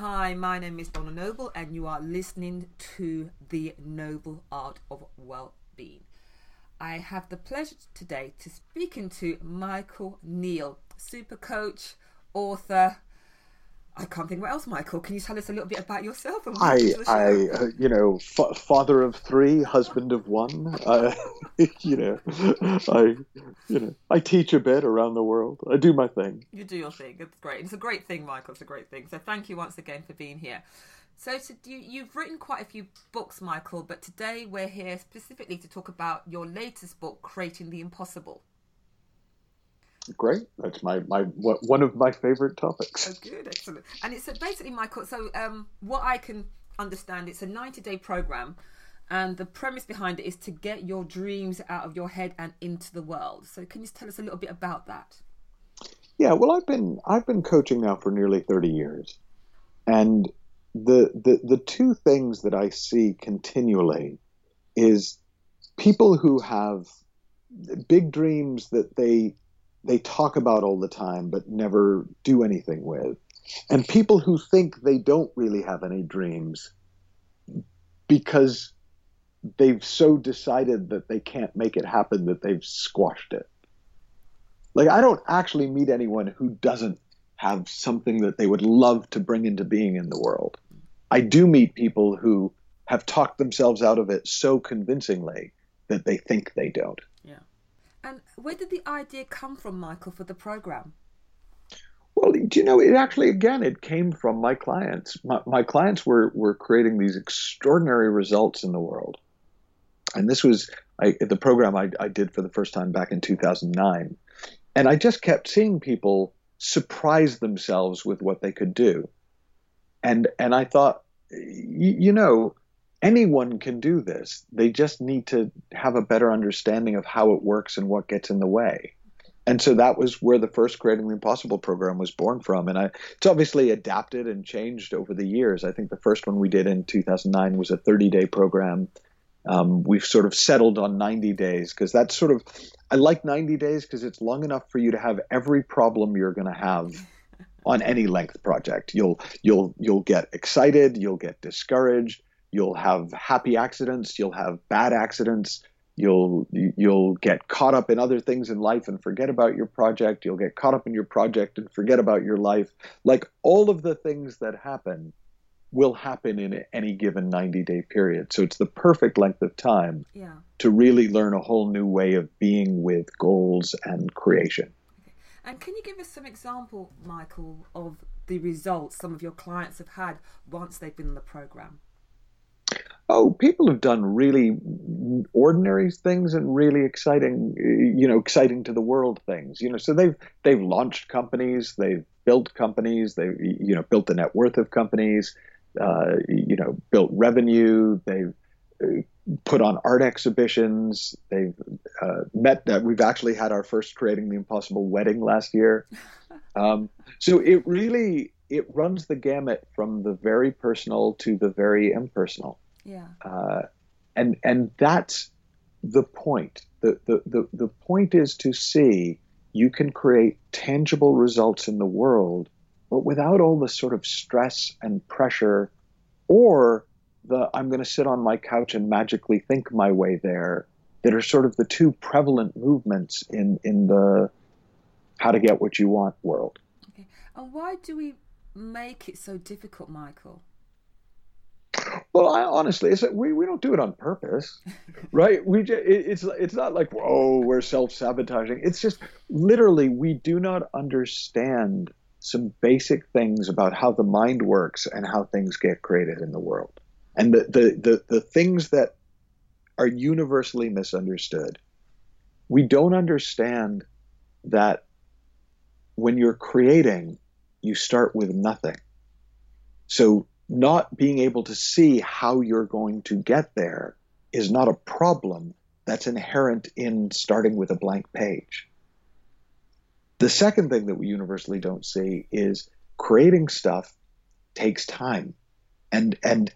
Hi, my name is Donna Noble, and you are listening to The Noble Art of Well-Being. I have the pleasure today to speaking to Michael Neill, super coach, author. I can't think what else, Michael. Can you tell us a little bit about yourself? I, I, uh, you know, f- father of three, husband of one. Uh, you know, I, you know, I teach a bit around the world. I do my thing. You do your thing. It's great. It's a great thing, Michael. It's a great thing. So thank you once again for being here. So, so you, you've written quite a few books, Michael, but today we're here specifically to talk about your latest book, Creating the Impossible. Great. That's my, my one of my favorite topics. Oh, good, excellent. And it's basically, Michael. So, um, what I can understand, it's a ninety-day program, and the premise behind it is to get your dreams out of your head and into the world. So, can you tell us a little bit about that? Yeah. Well, I've been I've been coaching now for nearly thirty years, and the, the the two things that I see continually is people who have big dreams that they they talk about all the time but never do anything with and people who think they don't really have any dreams because they've so decided that they can't make it happen that they've squashed it like i don't actually meet anyone who doesn't have something that they would love to bring into being in the world. I do meet people who have talked themselves out of it so convincingly that they think they don't. And where did the idea come from, Michael, for the program? Well, do you know, it actually, again, it came from my clients. My, my clients were, were creating these extraordinary results in the world. And this was I, the program I, I did for the first time back in 2009. And I just kept seeing people surprise themselves with what they could do. And and I thought, you know, anyone can do this. They just need to have a better understanding of how it works and what gets in the way. And so that was where the first Creating the Impossible program was born from. And I, it's obviously adapted and changed over the years. I think the first one we did in 2009 was a 30 day program. Um, we've sort of settled on 90 days because that's sort of I like 90 days because it's long enough for you to have every problem you're going to have on any length project. You'll you'll you'll get excited, you'll get discouraged, you'll have happy accidents, you'll have bad accidents, you'll you'll get caught up in other things in life and forget about your project, you'll get caught up in your project and forget about your life. Like all of the things that happen will happen in any given 90 day period. So it's the perfect length of time Yeah. to really learn a whole new way of being with goals and creation. And can you give us some example, Michael, of the results some of your clients have had once they've been in the program? Oh, people have done really ordinary things and really exciting, you know, exciting to the world things. You know, so they've they've launched companies, they've built companies, they you know built the net worth of companies, uh, you know, built revenue. They've uh, put on art exhibitions. They've uh, met. that we've actually had our first creating the impossible wedding last year. Um, so it really it runs the gamut from the very personal to the very impersonal. Yeah. Uh, and and that's the point. The, the the the point is to see you can create tangible results in the world, but without all the sort of stress and pressure, or the I'm going to sit on my couch and magically think my way there. That are sort of the two prevalent movements in in the how to get what you want world. Okay. And why do we make it so difficult, Michael? Well, I, honestly, it's, we we don't do it on purpose, right? We just, it, it's it's not like oh we're self sabotaging. It's just literally we do not understand some basic things about how the mind works and how things get created in the world, and the the the, the things that are universally misunderstood. We don't understand that when you're creating, you start with nothing. So not being able to see how you're going to get there is not a problem that's inherent in starting with a blank page. The second thing that we universally don't see is creating stuff takes time. And and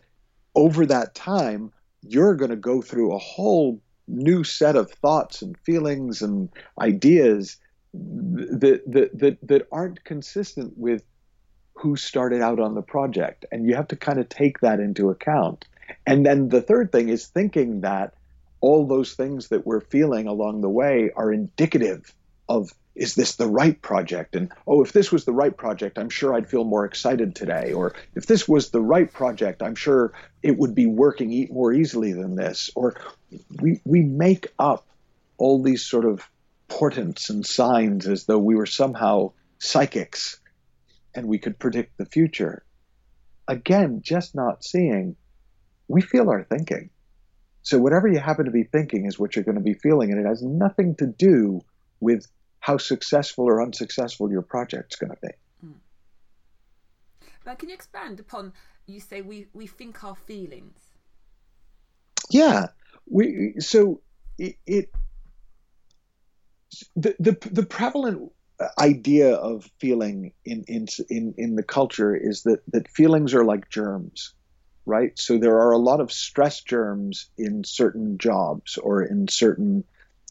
over that time, you're going to go through a whole new set of thoughts and feelings and ideas that that that, that aren't consistent with who started out on the project. And you have to kind of take that into account. And then the third thing is thinking that all those things that we're feeling along the way are indicative of is this the right project? And oh, if this was the right project, I'm sure I'd feel more excited today. Or if this was the right project, I'm sure it would be working more easily than this. Or we, we make up all these sort of portents and signs as though we were somehow psychics and we could predict the future. Again, just not seeing, we feel our thinking. So whatever you happen to be thinking is what you're going to be feeling, and it has nothing to do with how successful or unsuccessful your project's going to be. Mm. Now, can you expand upon you say we we think our feelings? Yeah, we so it, it the, the the prevalent idea of feeling in in in in the culture is that that feelings are like germs right so there are a lot of stress germs in certain jobs or in certain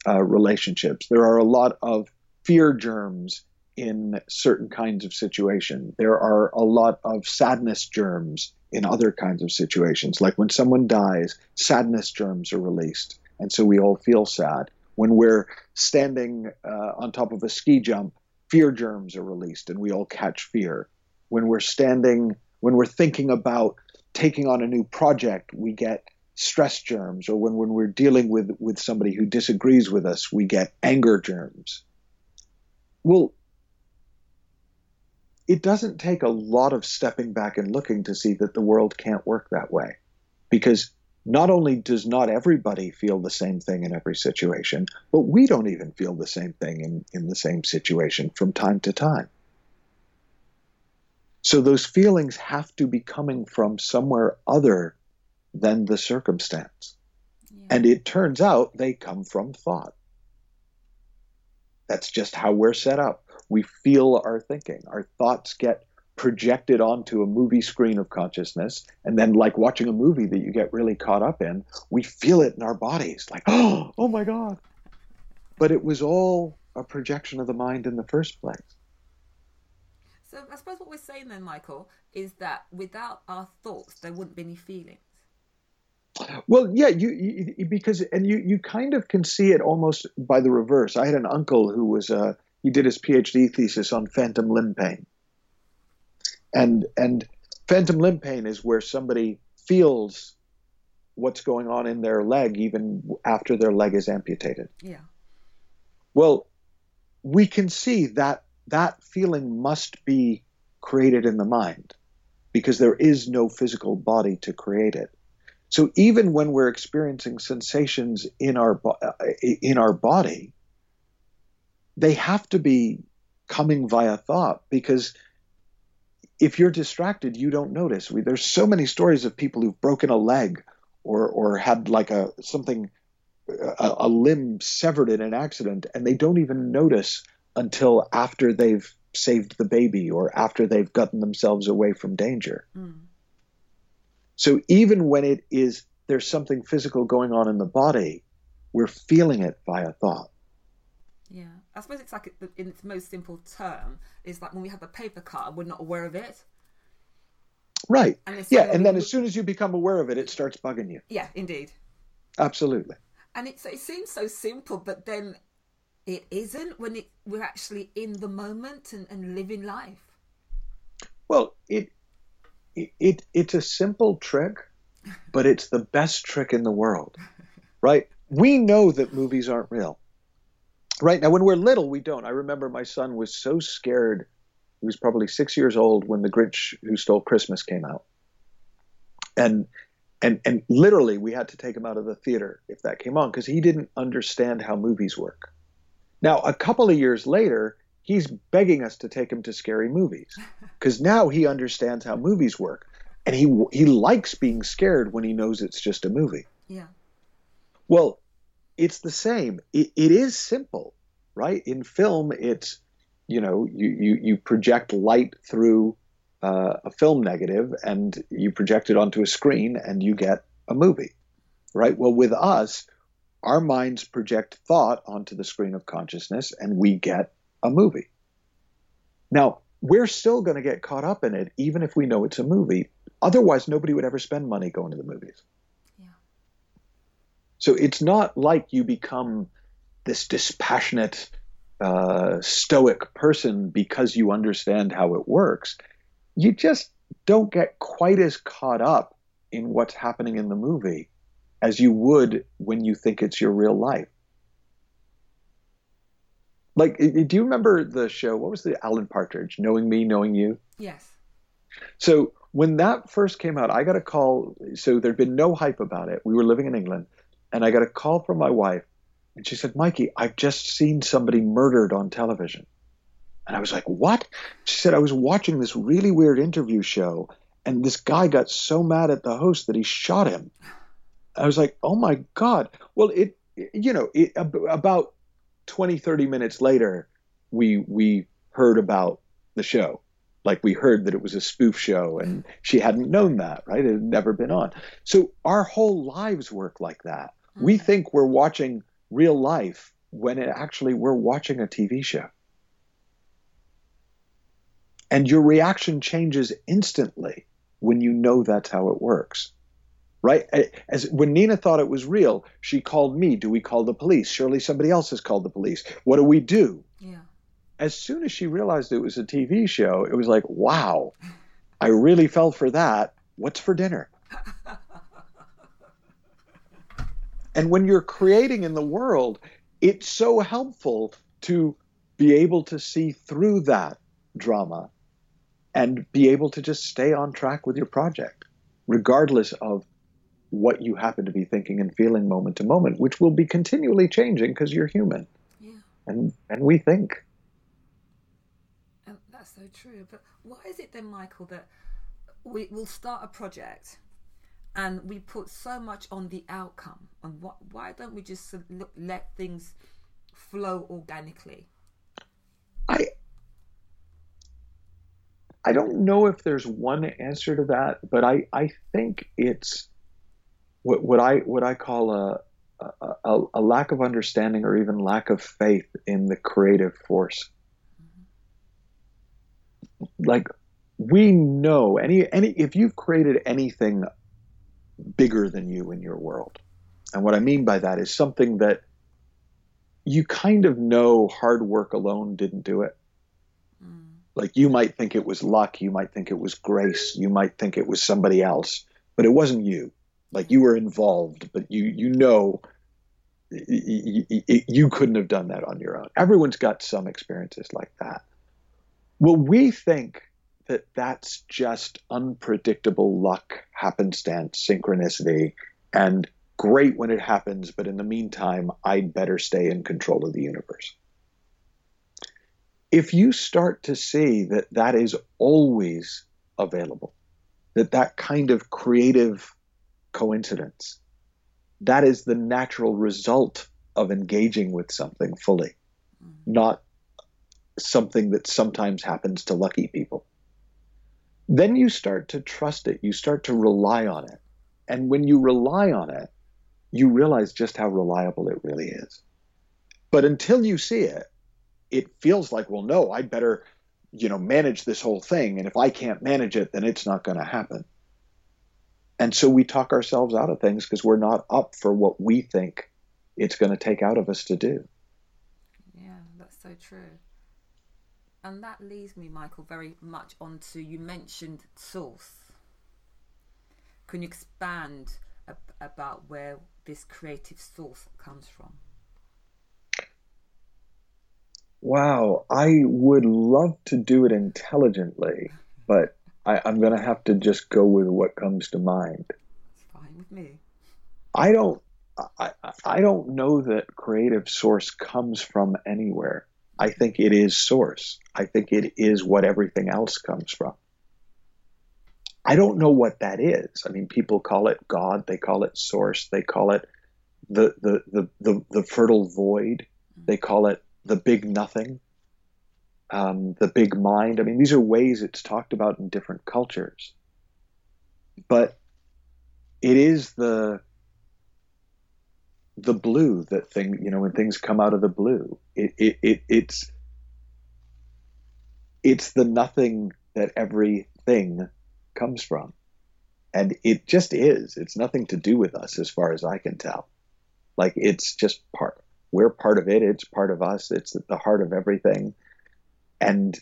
uh, relationships there are a lot of fear germs in certain kinds of situations. There are a lot of sadness germs in other kinds of situations. Like when someone dies, sadness germs are released. And so we all feel sad. When we're standing uh, on top of a ski jump, fear germs are released and we all catch fear. When we're standing, when we're thinking about taking on a new project, we get stress germs. Or when, when we're dealing with, with somebody who disagrees with us, we get anger germs. Well, it doesn't take a lot of stepping back and looking to see that the world can't work that way. Because not only does not everybody feel the same thing in every situation, but we don't even feel the same thing in, in the same situation from time to time. So those feelings have to be coming from somewhere other than the circumstance. Yeah. And it turns out they come from thought. That's just how we're set up. We feel our thinking. Our thoughts get projected onto a movie screen of consciousness. And then, like watching a movie that you get really caught up in, we feel it in our bodies like, oh, oh my God. But it was all a projection of the mind in the first place. So I suppose what we're saying then, Michael, is that without our thoughts, there wouldn't be any feelings. Well, yeah, you, you, because and you you kind of can see it almost by the reverse. I had an uncle who was uh, he did his PhD thesis on phantom limb pain, and and phantom limb pain is where somebody feels what's going on in their leg even after their leg is amputated. Yeah. Well, we can see that that feeling must be created in the mind because there is no physical body to create it. So even when we're experiencing sensations in our uh, in our body, they have to be coming via thought because if you're distracted, you don't notice. We, there's so many stories of people who've broken a leg or or had like a something a, a limb severed in an accident and they don't even notice until after they've saved the baby or after they've gotten themselves away from danger. Mm. So even when it is there's something physical going on in the body, we're feeling it via thought. I suppose it's like in its most simple term, is like when we have a paper cut and we're not aware of it. Right. And yeah, and then as soon as you become aware of it, it starts bugging you. Yeah, indeed. Absolutely. And it's, it seems so simple, but then it isn't when it, we're actually in the moment and, and living life. Well, it it, it's a simple trick, but it's the best trick in the world, right? We know that movies aren't real. Right now, when we're little, we don't. I remember my son was so scared. He was probably six years old when The Grinch Who Stole Christmas came out, and and and literally we had to take him out of the theater if that came on because he didn't understand how movies work. Now, a couple of years later, he's begging us to take him to scary movies because now he understands how movies work and he he likes being scared when he knows it's just a movie yeah well it's the same it, it is simple right in film it's you know you you, you project light through uh, a film negative and you project it onto a screen and you get a movie right well with us our minds project thought onto the screen of consciousness and we get a movie. Now, we're still going to get caught up in it, even if we know it's a movie. Otherwise, nobody would ever spend money going to the movies. So it's not like you become this dispassionate, uh, stoic person because you understand how it works. You just don't get quite as caught up in what's happening in the movie as you would when you think it's your real life. Like, do you remember the show? What was the Alan Partridge? Knowing Me, Knowing You? Yes. So when that first came out, I got a call. So there'd been no hype about it. We were living in England, and I got a call from my wife, and she said, Mikey, I've just seen somebody murdered on television. And I was like, What? She said, I was watching this really weird interview show, and this guy got so mad at the host that he shot him. I was like, Oh my God. Well, it, you know, it, about 20, 30 minutes later, we we heard about the show. Like we heard that it was a spoof show and she hadn't known that, right? It had never been on. So our whole lives work like that. Mm-hmm. We think we're watching real life when it actually we're watching a TV show. And your reaction changes instantly when you know that's how it works right? As when Nina thought it was real, she called me. Do we call the police? Surely somebody else has called the police. What do we do? Yeah. As soon as she realized it was a TV show, it was like, wow, I really fell for that. What's for dinner? and when you're creating in the world, it's so helpful to be able to see through that drama and be able to just stay on track with your project, regardless of what you happen to be thinking and feeling moment to moment, which will be continually changing because you're human. Yeah. And and we think. And that's so true. But why is it then, Michael, that we will start a project and we put so much on the outcome? And what, why don't we just let things flow organically? I I don't know if there's one answer to that, but I, I think it's what, what I what I call a, a, a lack of understanding or even lack of faith in the creative force. Mm-hmm. Like we know any any if you've created anything bigger than you in your world, and what I mean by that is something that you kind of know hard work alone didn't do it. Mm. Like you might think it was luck, you might think it was grace, you might think it was somebody else, but it wasn't you like you were involved, but you you know you, you couldn't have done that on your own. Everyone's got some experiences like that. Well, we think that that's just unpredictable luck, happenstance, synchronicity, and great when it happens, but in the meantime, I'd better stay in control of the universe. If you start to see that that is always available, that that kind of creative coincidence. That is the natural result of engaging with something fully, mm-hmm. not something that sometimes happens to lucky people. Then you start to trust it, you start to rely on it. And when you rely on it, you realize just how reliable it really is. But until you see it, it feels like, well, no, I'd better, you know, manage this whole thing. And if I can't manage it, then it's not going to happen. And so we talk ourselves out of things because we're not up for what we think it's going to take out of us to do. Yeah, that's so true. And that leads me, Michael, very much onto you mentioned source. Can you expand ab- about where this creative source comes from? Wow, I would love to do it intelligently, but I, am going to have to just go with what comes to mind. It's fine with me. I don't. I, I don't know that creative source comes from anywhere. I think it is source. I think it is what everything else comes from. I don't know what that is. I mean, people call it God, they call it source, they call it the the the the, the fertile void, they call it the big nothing um, the big mind. I mean, these are ways it's talked about in different cultures. But it is the the blue that thing you know when things come out of the blue it, it, it it's it's the nothing that everything comes from. And it just is. It's nothing to do with us as far as I can tell. Like it's just part. We're part of it. It's part of us. It's at the heart of everything. And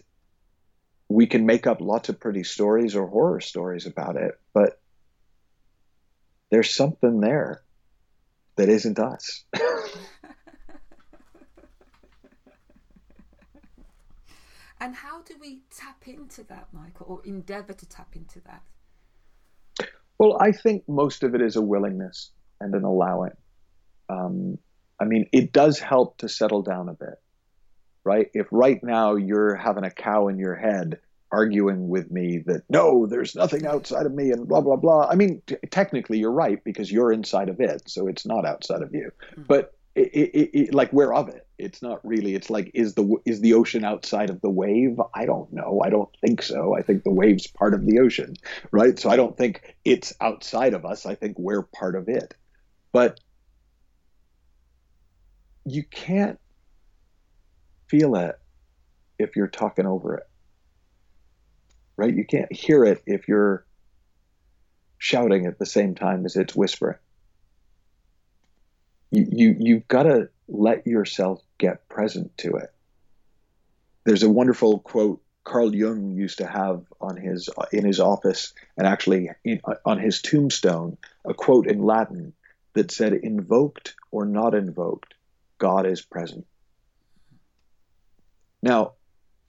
we can make up lots of pretty stories or horror stories about it, but there's something there that isn't us. and how do we tap into that, Michael, or endeavor to tap into that? Well, I think most of it is a willingness and an allowing. Um, I mean, it does help to settle down a bit, right? If right now you're having a cow in your head arguing with me that no, there's nothing outside of me and blah, blah, blah. I mean, t- technically you're right because you're inside of it. So it's not outside of you. Mm-hmm. But it, it, it, like we're of it. It's not really. It's like is the is the ocean outside of the wave? I don't know. I don't think so. I think the wave's part of the ocean, right? So I don't think it's outside of us. I think we're part of it. But you can't feel it if you're talking over it, right? You can't hear it if you're shouting at the same time as it's whispering. You, you, you've got to let yourself get present to it. There's a wonderful quote Carl Jung used to have on his in his office, and actually in, on his tombstone, a quote in Latin that said, "Invoked or not invoked, God is present." Now,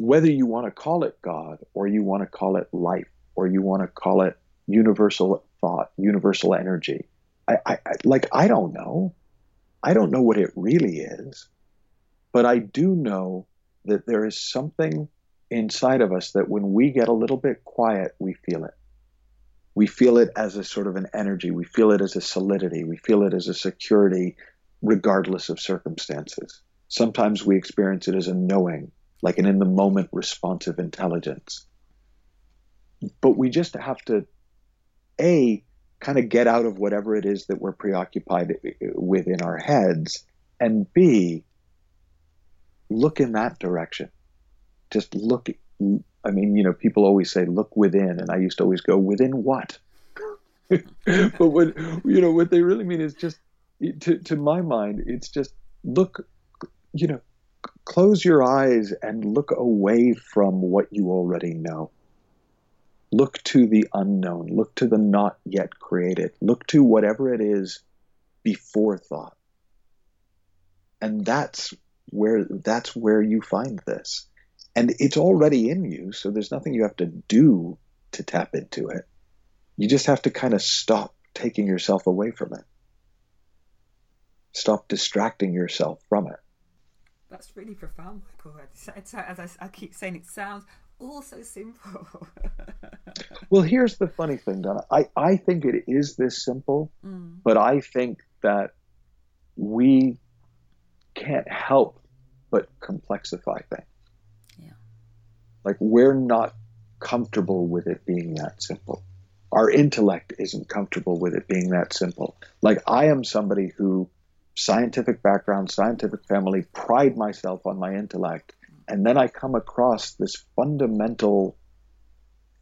whether you want to call it God or you want to call it life or you want to call it universal thought, universal energy, I, I, I like I don't know. I don't know what it really is, but I do know that there is something inside of us that when we get a little bit quiet, we feel it. We feel it as a sort of an energy. We feel it as a solidity. We feel it as a security, regardless of circumstances. Sometimes we experience it as a knowing, like an in the moment responsive intelligence. But we just have to, A, kind of get out of whatever it is that we're preoccupied with in our heads, and B, look in that direction. Just look. I mean, you know, people always say, look within, and I used to always go, within what? but what, you know, what they really mean is just, to, to my mind, it's just look, you know, close your eyes and look away from what you already know Look to the unknown. Look to the not yet created. Look to whatever it is before thought. And that's where that's where you find this. And it's already in you, so there's nothing you have to do to tap into it. You just have to kind of stop taking yourself away from it. Stop distracting yourself from it. That's really profound, Michael. It's, as I, I keep saying, it sounds all so simple. well, here's the funny thing, Donna. I, I think it is this simple, mm. but I think that we can't help but complexify things. Yeah. Like we're not comfortable with it being that simple. Our intellect isn't comfortable with it being that simple. Like I am somebody who scientific background, scientific family, pride myself on my intellect and then I come across this fundamental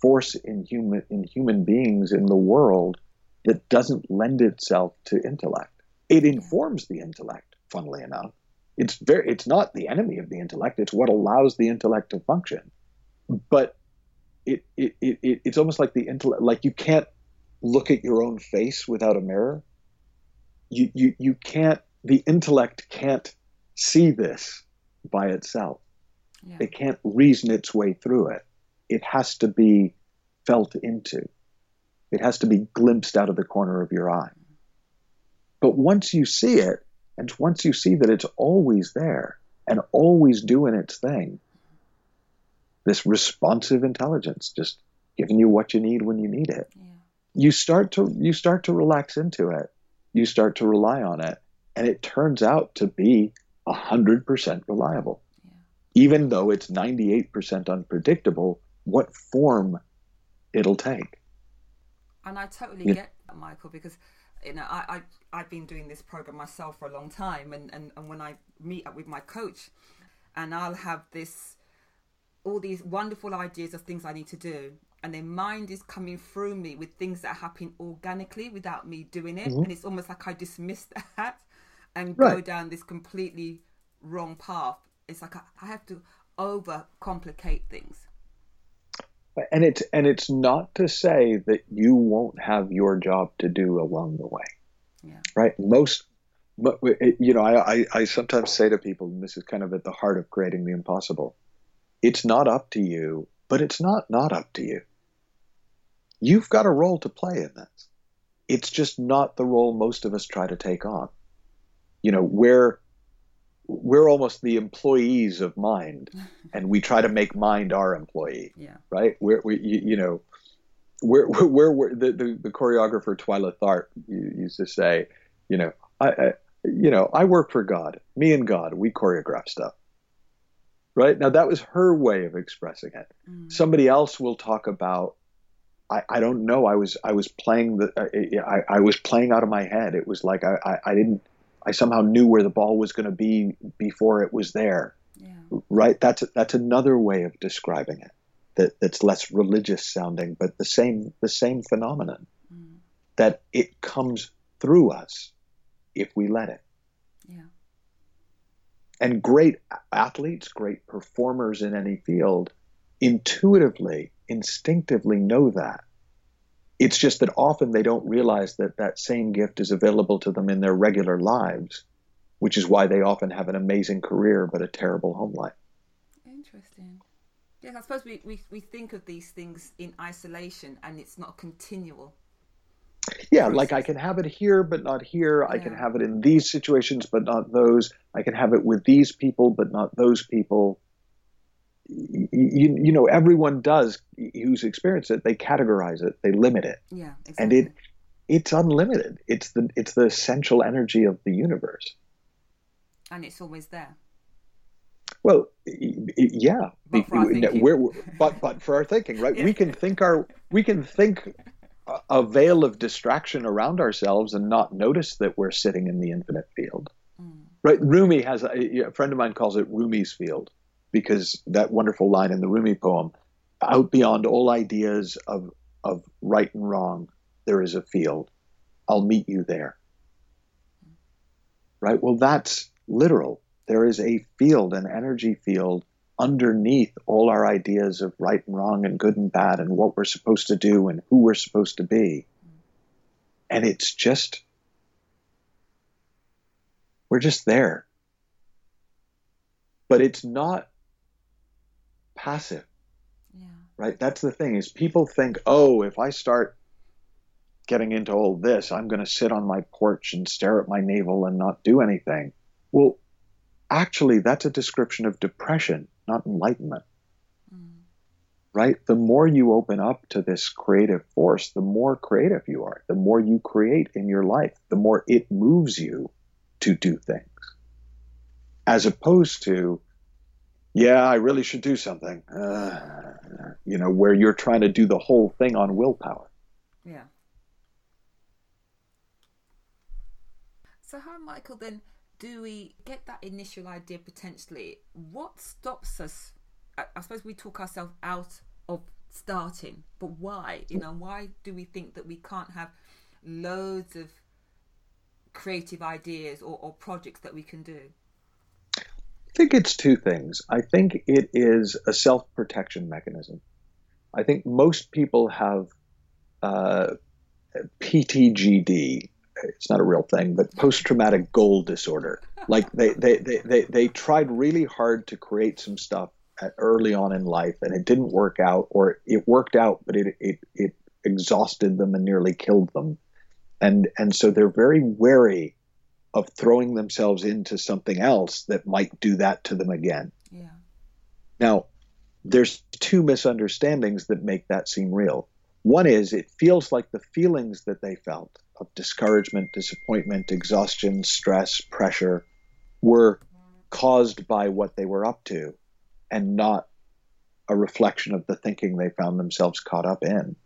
force in human in human beings in the world that doesn't lend itself to intellect. It informs the intellect, funnily enough. It's very it's not the enemy of the intellect, it's what allows the intellect to function. But it, it, it, it's almost like the intellect like you can't look at your own face without a mirror. You you you can't the intellect can't see this by itself. Yeah. It can't reason its way through it. It has to be felt into. It has to be glimpsed out of the corner of your eye. But once you see it, and once you see that it's always there and always doing its thing, this responsive intelligence just giving you what you need when you need it. Yeah. You start to you start to relax into it. You start to rely on it, and it turns out to be a hundred percent reliable even though it's 98% unpredictable, what form it'll take. And I totally yeah. get that, Michael, because you know I, I I've been doing this program myself for a long time, and, and and when I meet up with my coach, and I'll have this all these wonderful ideas of things I need to do, and their mind is coming through me with things that happen organically without me doing it, mm-hmm. and it's almost like I dismiss that and right. go down this completely wrong path. It's like I, I have to over complicate things. And it's and it's not to say that you won't have your job to do along the way. Yeah. Right. Most but you know, I, I, I sometimes say to people, and this is kind of at the heart of creating the impossible, it's not up to you, but it's not not up to you. You've got a role to play in this. It's just not the role most of us try to take on. You know, we're we're almost the employees of mind, and we try to make mind our employee. Yeah. Right. We're we you, you know, we're we're, we're the, the, the choreographer Twyla Tharp used to say, you know, I, I you know, I work for God. Me and God, we choreograph stuff. Right? Now, that was her way of expressing it. Mm. Somebody else will talk about, I, I don't know. I was I was playing the uh, I, I was playing out of my head. It was like I, I, I didn't I somehow knew where the ball was going to be before it was there. Yeah. Right? That's that's another way of describing it. That that's less religious sounding, but the same the same phenomenon. Mm. That it comes through us if we let it. Yeah. And great athletes, great performers in any field, intuitively, instinctively know that. It's just that often they don't realize that that same gift is available to them in their regular lives, which is why they often have an amazing career but a terrible home life. Interesting. Yes, I suppose we, we, we think of these things in isolation and it's not continual yeah like i can have it here but not here yeah. i can have it in these situations but not those i can have it with these people but not those people you, you know everyone does who's experienced it they categorize it they limit it yeah exactly. and it it's unlimited it's the it's the essential energy of the universe and it's always there well yeah but for, we're, but but for our thinking right yeah. we can think our we can think a veil of distraction around ourselves and not notice that we're sitting in the infinite field. Mm. Right? Rumi has a, a, friend of mine calls it Rumi's field because that wonderful line in the Rumi poem, out beyond all ideas of of right and wrong, there is a field. I'll meet you there. Right? Well, that's literal. There is a field, an energy field underneath all our ideas of right and wrong and good and bad and what we're supposed to do and who we're supposed to be. And it's just, we're just there. But it's not passive. Yeah. Right? That's the thing is people think, oh, if I start getting into all this, I'm going to sit on my porch and stare at my navel and not do anything. Well, actually, that's a description of depression not enlightenment. Mm. Right? The more you open up to this creative force, the more creative you are. The more you create in your life, the more it moves you to do things. As opposed to, yeah, I really should do something, uh, you know, where you're trying to do the whole thing on willpower. Yeah. So, how, Michael, then do we get that initial idea potentially? What stops us? I, I suppose we talk ourselves out of starting, but why? You know, why do we think that we can't have loads of creative ideas or, or projects that we can do? I think it's two things. I think it is a self protection mechanism. I think most people have uh, PTGD, it's not a real thing, but post traumatic goal disorder. Like they, they, they, they, they tried really hard to create some stuff early on in life and it didn't work out, or it worked out, but it, it, it exhausted them and nearly killed them. And, and so they're very wary of throwing themselves into something else that might do that to them again. Yeah. Now, there's two misunderstandings that make that seem real. One is it feels like the feelings that they felt of discouragement, disappointment, exhaustion, stress, pressure were caused by what they were up to and not a reflection of the thinking they found themselves caught up in.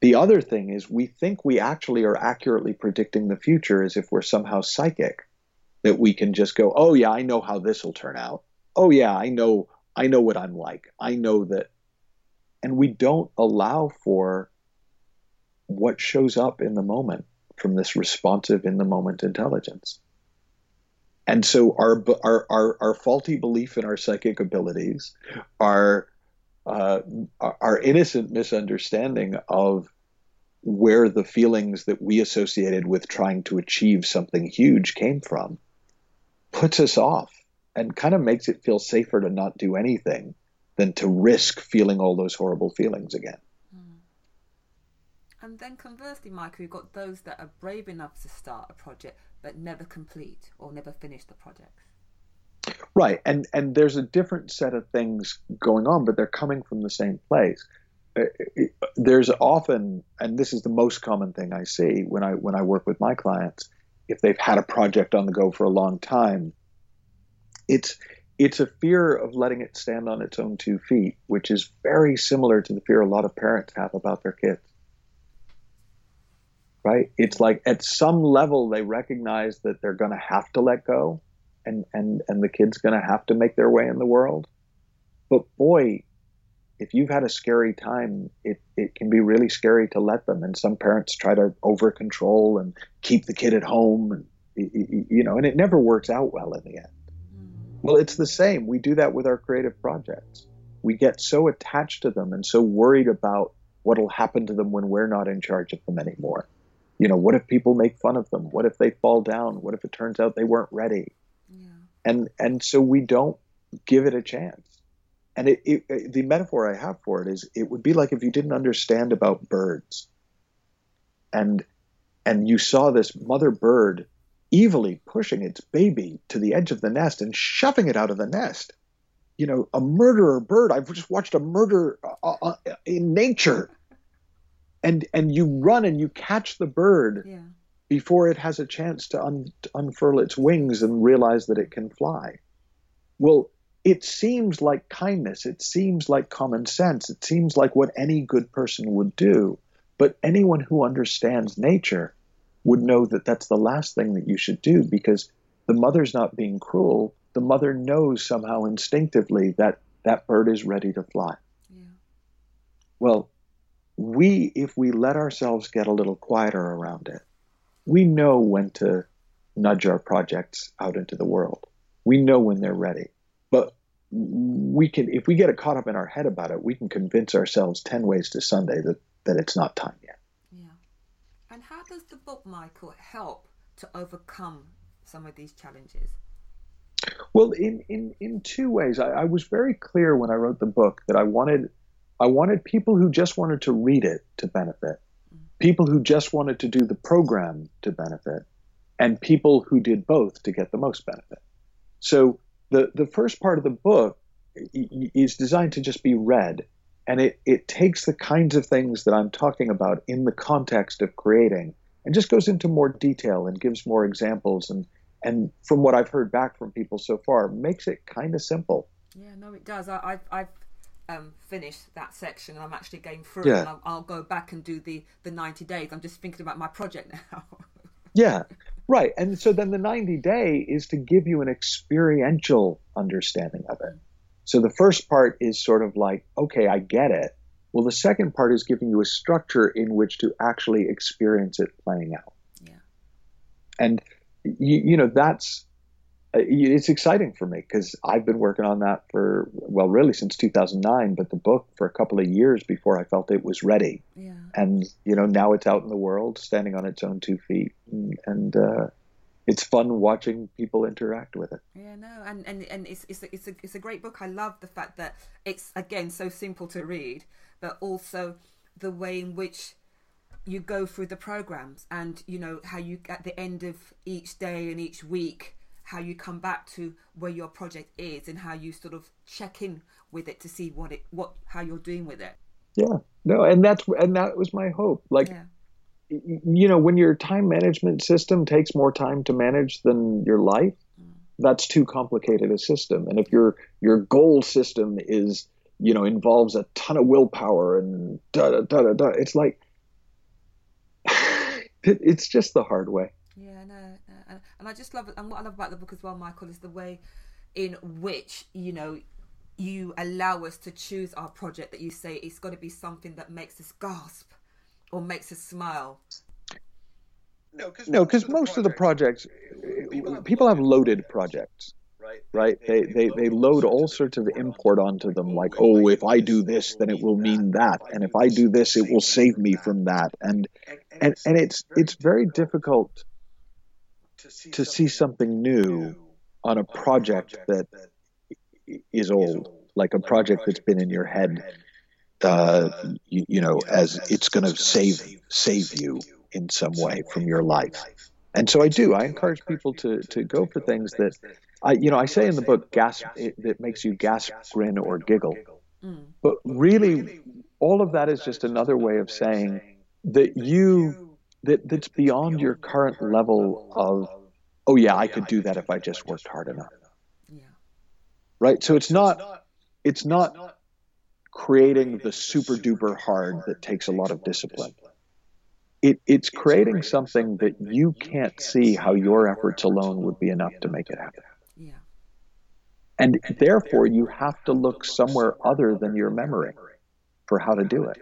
The other thing is, we think we actually are accurately predicting the future as if we're somehow psychic, that we can just go, oh, yeah, I know how this will turn out. Oh, yeah, I know I know what I'm like. I know that, and we don't allow for what shows up in the moment from this responsive in the moment intelligence. And so our, our, our, our faulty belief in our psychic abilities, our, uh, our innocent misunderstanding of where the feelings that we associated with trying to achieve something huge came from puts us off and kind of makes it feel safer to not do anything than to risk feeling all those horrible feelings again. Mm. And then conversely, Michael, you've got those that are brave enough to start a project but never complete or never finish the project. Right, and and there's a different set of things going on, but they're coming from the same place. Uh, there's often, and this is the most common thing I see when I when I work with my clients, if they've had a project on the go for a long time, it's it's a fear of letting it stand on its own two feet, which is very similar to the fear a lot of parents have about their kids. Right? It's like at some level they recognize that they're going to have to let go and and and the kid's going to have to make their way in the world. But boy, if you've had a scary time, it, it can be really scary to let them. And some parents try to over control and keep the kid at home, and you know, and it never works out well in the end. Mm-hmm. Well, it's the same. We do that with our creative projects. We get so attached to them and so worried about what'll happen to them when we're not in charge of them anymore. You know, what if people make fun of them? What if they fall down? What if it turns out they weren't ready? And and so we don't give it a chance. And it, it, the metaphor I have for it is it would be like if you didn't understand about birds and and you saw this mother bird evilly pushing its baby to the edge of the nest and shoving it out of the nest. You know, a murderer bird. I've just watched a murder uh, uh, in nature. And and you run and you catch the bird yeah. Before it has a chance to, un, to unfurl its wings and realize that it can fly. Well, it seems like kindness. It seems like common sense. It seems like what any good person would do. But anyone who understands nature would know that that's the last thing that you should do because the mother's not being cruel. The mother knows somehow instinctively that that bird is ready to fly. Yeah. Well, we, if we let ourselves get a little quieter around it, we know when to nudge our projects out into the world. We know when they're ready. But we can, if we get caught up in our head about it, we can convince ourselves 10 ways to Sunday that, that it's not time yet. Yeah. And how does the book, Michael, help to overcome some of these challenges? Well, in, in, in two ways. I, I was very clear when I wrote the book that I wanted I wanted people who just wanted to read it to benefit. People who just wanted to do the program to benefit, and people who did both to get the most benefit. So the the first part of the book is designed to just be read and it, it takes the kinds of things that I'm talking about in the context of creating and just goes into more detail and gives more examples and and from what I've heard back from people so far makes it kind of simple. Yeah, no, it does. I, have I've um, finished that section and I'm actually going through yeah. and I'll, I'll, go back and do the the 90 days. I'm just thinking about my project now. yeah, right. And so then the 90 day is to give you an experiential understanding of it. So the first part is sort of like, okay, I get it. Well, the second part is giving you a structure in which to actually experience it playing out. Yeah. And you, you know that's it's exciting for me because I've been working on that for well, really since 2009, but the book for a couple of years before I felt it was ready. Yeah. And you know now it's out in the world, standing on its own two feet, and, and uh, it's fun watching people interact with it. Yeah, no, and and, and it's it's a, it's a it's a great book. I love the fact that it's again so simple to read, but also the way in which you go through the programs and you know how you at the end of each day and each week how you come back to where your project is and how you sort of check in with it to see what it what how you're doing with it. Yeah. No and that's and that was my hope. Like yeah. you know, when your time management system takes more time to manage than your life, mm. that's too complicated a system. And if your your goal system is, you know, involves a ton of willpower and da da da da da, it's like it's just the hard way. Yeah, no, and I just love it. And what I love about the book as well, Michael, is the way in which you know you allow us to choose our project that you say it's got to be something that makes us gasp or makes us smile? No, because most, most of the projects, people, people have loaded projects right? They, they, they load all sorts of import onto them, like, oh, if I do this, then it will mean that, and if I do this, it will save me from that, and and and it's it's very difficult to see something new on a project that is old, like a project that's been in your head, uh, you, you know, as it's going to save save you in some way from your life. And so I do. I encourage people to to go for things that I, you know, I say in the book, gasp, it, it makes you gasp, grin, or giggle. Mm. But really, all of that is just another way of saying that you, that that's beyond your current level of, oh, oh yeah, I could do that if I just worked hard enough. Yeah. Right. So it's not, it's not creating the super duper hard that takes a lot of discipline. It, it's creating something that you can't see how your efforts alone would be enough to make it happen. Yeah. And therefore, you have to look somewhere other than your memory for how to do it.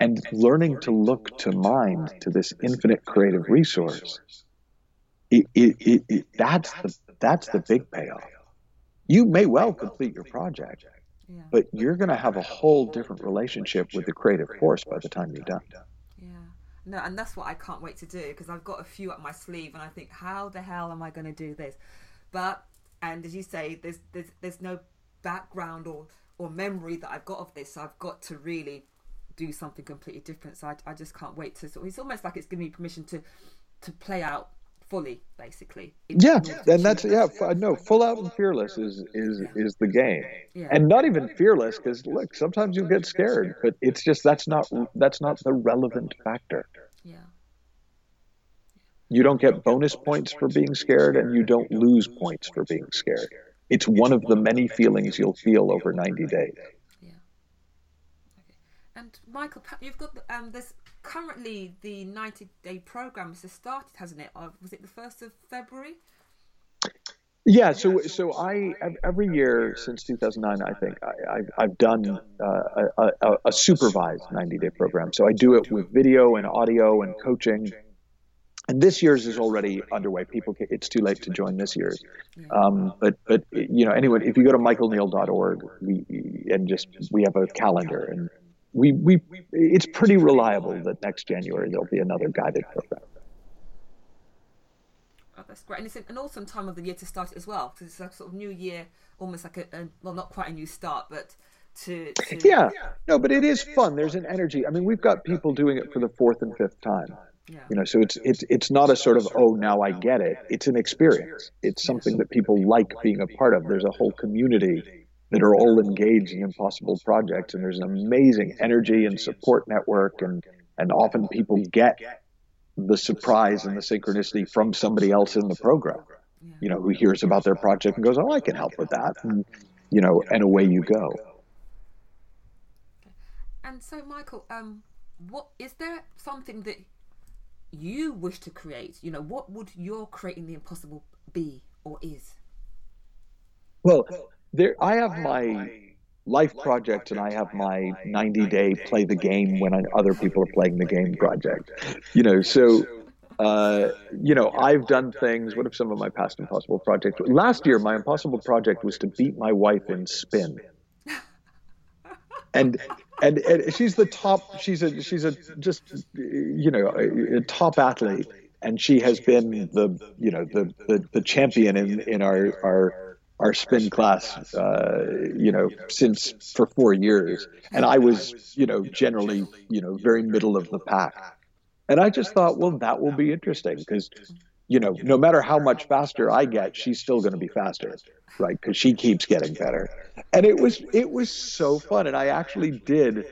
And learning to look to mind, to this infinite creative resource, it, it, it, that's, the, that's the big payoff. You may well complete your project, but you're going to have a whole different relationship with the creative force by the time you're done. Yeah, No, and that's what I can't wait to do because I've got a few up my sleeve, and I think, how the hell am I going to do this? But and as you say, there's there's there's no background or or memory that I've got of this, so I've got to really do something completely different. So I, I just can't wait to. So it's almost like it's giving me permission to to play out fully, basically. Yeah, and that's yeah. no, full out and fearless is is yeah. is the game, yeah. and not even fearless because look, sometimes you get scared, but it's just that's not that's not the relevant factor. Yeah. You don't get bonus points for being scared, and you don't lose points for being scared. It's one of the many feelings you'll feel over 90 days. And Michael, you've got um, this currently the 90 day program has started, hasn't it? Was it the 1st of February? Yeah, so so I every year since 2009, I think I, have done uh, a, a, a, supervised 90 day program. So I do it with video and audio and coaching. And this year's is already underway. People, it's too late to join this year's. Um, but but you know, anyway, if you go to michaelneill.org, we and just we have a calendar, and we, we it's pretty reliable that next January there'll be another guided program. Oh, that's great, and it's an awesome time of the year to start it as well because it's a sort of new year, almost like a, a well, not quite a new start, but to, to, yeah. No but it is fun. There's an energy. I mean we've got people doing it for the fourth and fifth time. Yeah. you know so it's it's it's not a sort of oh now i get it. It's an experience. It's something that people like being a part of. There's a whole community that are all engaged in impossible projects. And there's an amazing energy and support network. And, and often people get the surprise and the synchronicity from somebody else in the program, you know, who hears about their project and goes, oh, I can help with that. And, you know, and away you go. And so, Michael, um, what is there something that you wish to create? You know, what would your creating the impossible be or is? Well, there I have my life project and I have my 90 day play the game when I, other people are playing the game project. You know, so uh, you know, I've done things. What if some of my past impossible projects? Last year, my impossible project was to beat my wife in spin, and and, and she's the top. She's a she's a just you know a, a top athlete, and she has been the you know the the, the champion in in our our our spin class, uh, you know, since for four years. And I was, you know, generally, you know, very middle of the pack. And I just thought, well, that will be interesting because, you know, no matter how much faster I get, she's still going to be faster, right? Because she keeps getting better. And it was, it was so fun. And I actually did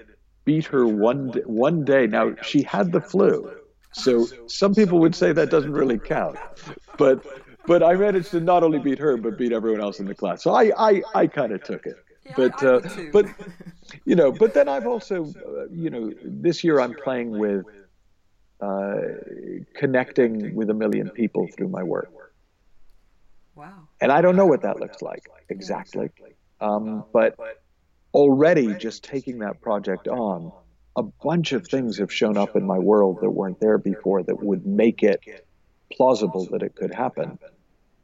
beat her one, one day. Now she had the flu. So some people would say that doesn't really count, but but I managed to not only beat her but beat everyone else in the class. So I I, I kind of took it. Yeah, but uh, but you know, but then I've also uh, you know this year I'm playing with uh, connecting with a million people through my work. Wow. And I don't know what that looks like exactly. Um, but already just taking that project on, a bunch of things have shown up in my world that weren't there before that would make it plausible that it could happen.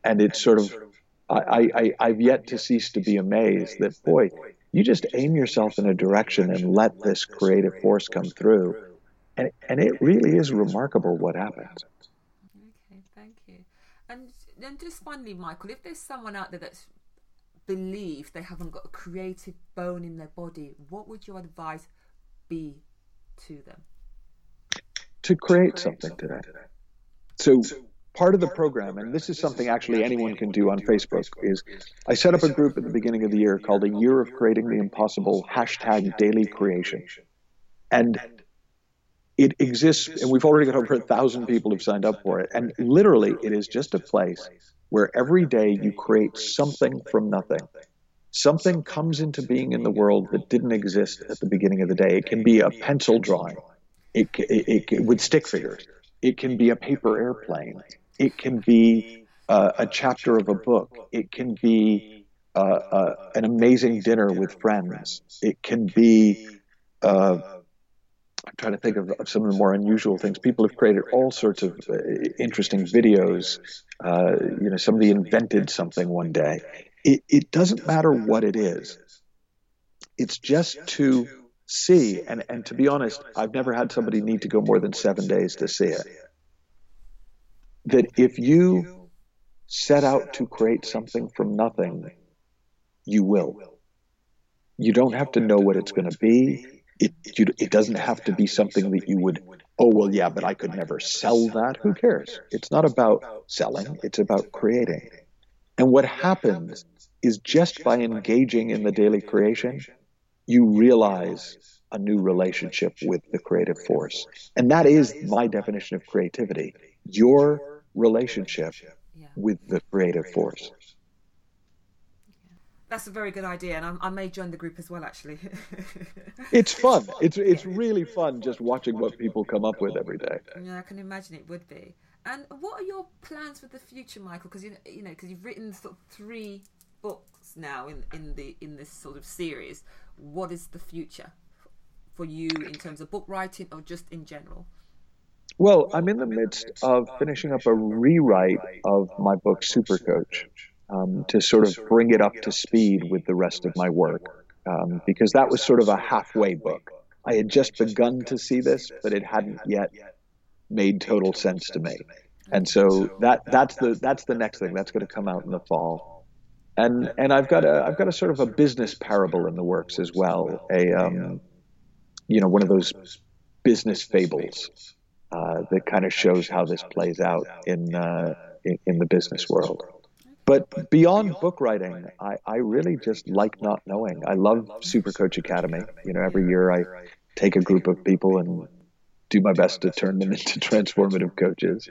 And it's sort of, I, I, I've yet to cease to be amazed that, boy, you just aim yourself in a direction and let this creative force come through. And, and it really is remarkable what happens. Okay, thank you. And then just finally, Michael, if there's someone out there that's believes they haven't got a creative bone in their body, what would your advice be to them? To create something today. So part of the program, and this is something actually anyone can do on Facebook, is I set up a group at the beginning of the year called A Year of Creating the Impossible, hashtag daily creation. And it exists, and we've already got over a thousand people who've signed up for it. And literally, it is just a place where every day you create something from nothing. Something comes into being in the world that didn't exist at the beginning of the day. It can be a pencil drawing, it, it, it with stick figures. It can be a paper airplane. It can be uh, a chapter of a book. It can be uh, uh, an amazing dinner with friends. It can be uh, I'm trying to think of, of, some of the more unusual things. People have created all sorts of uh, interesting videos. Uh, you know, somebody invented something one day. It, it doesn't matter what it is. It's just to see, and, and to be honest, I've never had somebody need to go more than seven days to see it. That if you set out to create something from nothing, you will. You don't have to know what it's going to be it, you, it doesn't have to be something that you would, oh, well, yeah, but I could never sell that. Who cares? It's not about selling, it's about creating. And what happens is just by engaging in the daily creation, you realize a new relationship with the creative force. And that is my definition of creativity your relationship with the creative force that's a very good idea, and I, I may join the group as well. Actually, it's fun. It's it's really fun just watching what people come up with every day. Yeah, I can imagine it would be. And what are your plans for the future, Michael? Because you you know because you've written sort of three books now in in the in this sort of series. What is the future for you in terms of book writing or just in general? Well, I'm in the midst of finishing up a rewrite of my book Super Coach um, to sort of bring it up to speed with the rest of my work, um, because that was sort of a halfway book. I had just begun to see this, but it hadn't yet made total sense to me. And so that that's the that's the next thing that's going to come out in the fall. And and I've got a I've got a sort of a business parable in the works as well. A um, you know one of those business fables uh, that kind of shows how this plays out in, uh, in in the business world. But beyond book writing, I, I really just like not knowing. I love Super Coach Academy. You know, every year I take a group of people and do my best to turn them into transformative coaches.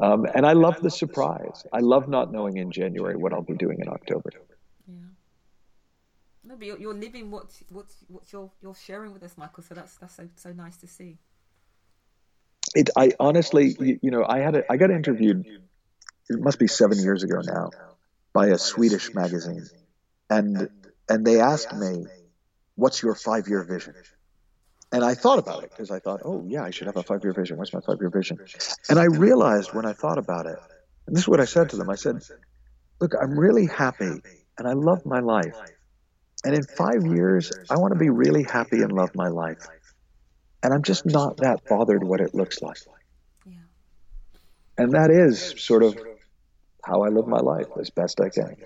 Um, and I love the surprise. I love not knowing in January what I'll be doing in October. Yeah. No, but you're, you're living what what what you're you're sharing with us, Michael. So that's that's so so nice to see. It. I honestly, you, know, I had a, I got interviewed. It must be seven years ago now by a Swedish magazine, and and they asked me, "What's your five-year vision?" And I thought about it because I thought, "Oh yeah, I should have a five-year vision. What's my five-year vision?" And I realized when I thought about it, and this is what I said to them. I said, "Look, I'm really happy, and I love my life, and in five years, I want to be really happy and love my life." And I'm just not that bothered what it looks like. Yeah. And that is sort of how I live my life as best I can.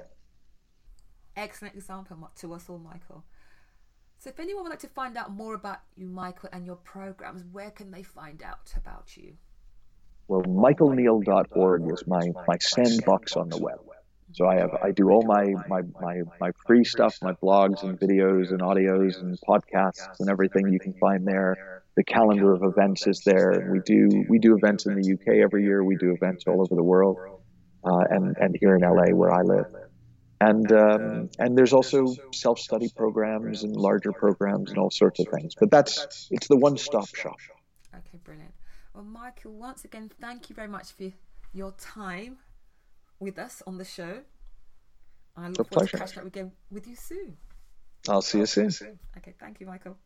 Excellent example to us all, Michael. So, if anyone would like to find out more about you, Michael, and your programs, where can they find out about you? Well, michaelneill.org is my, my sandbox on the web. So I have I do all my, my, my, my free stuff, my blogs and videos and audios and podcasts and everything you can find there. The calendar of events is there. We do we do events in the UK every year. We do events all over the world uh, and and here in LA where I live. And um, and there's also self-study programs and larger programs and all sorts of things. But that's it's the one-stop shop. Okay, brilliant. Well, Michael, once again, thank you very much for your time with us on the show. I look forward to catching up again with you soon. I'll see you soon. Okay, thank you, Michael.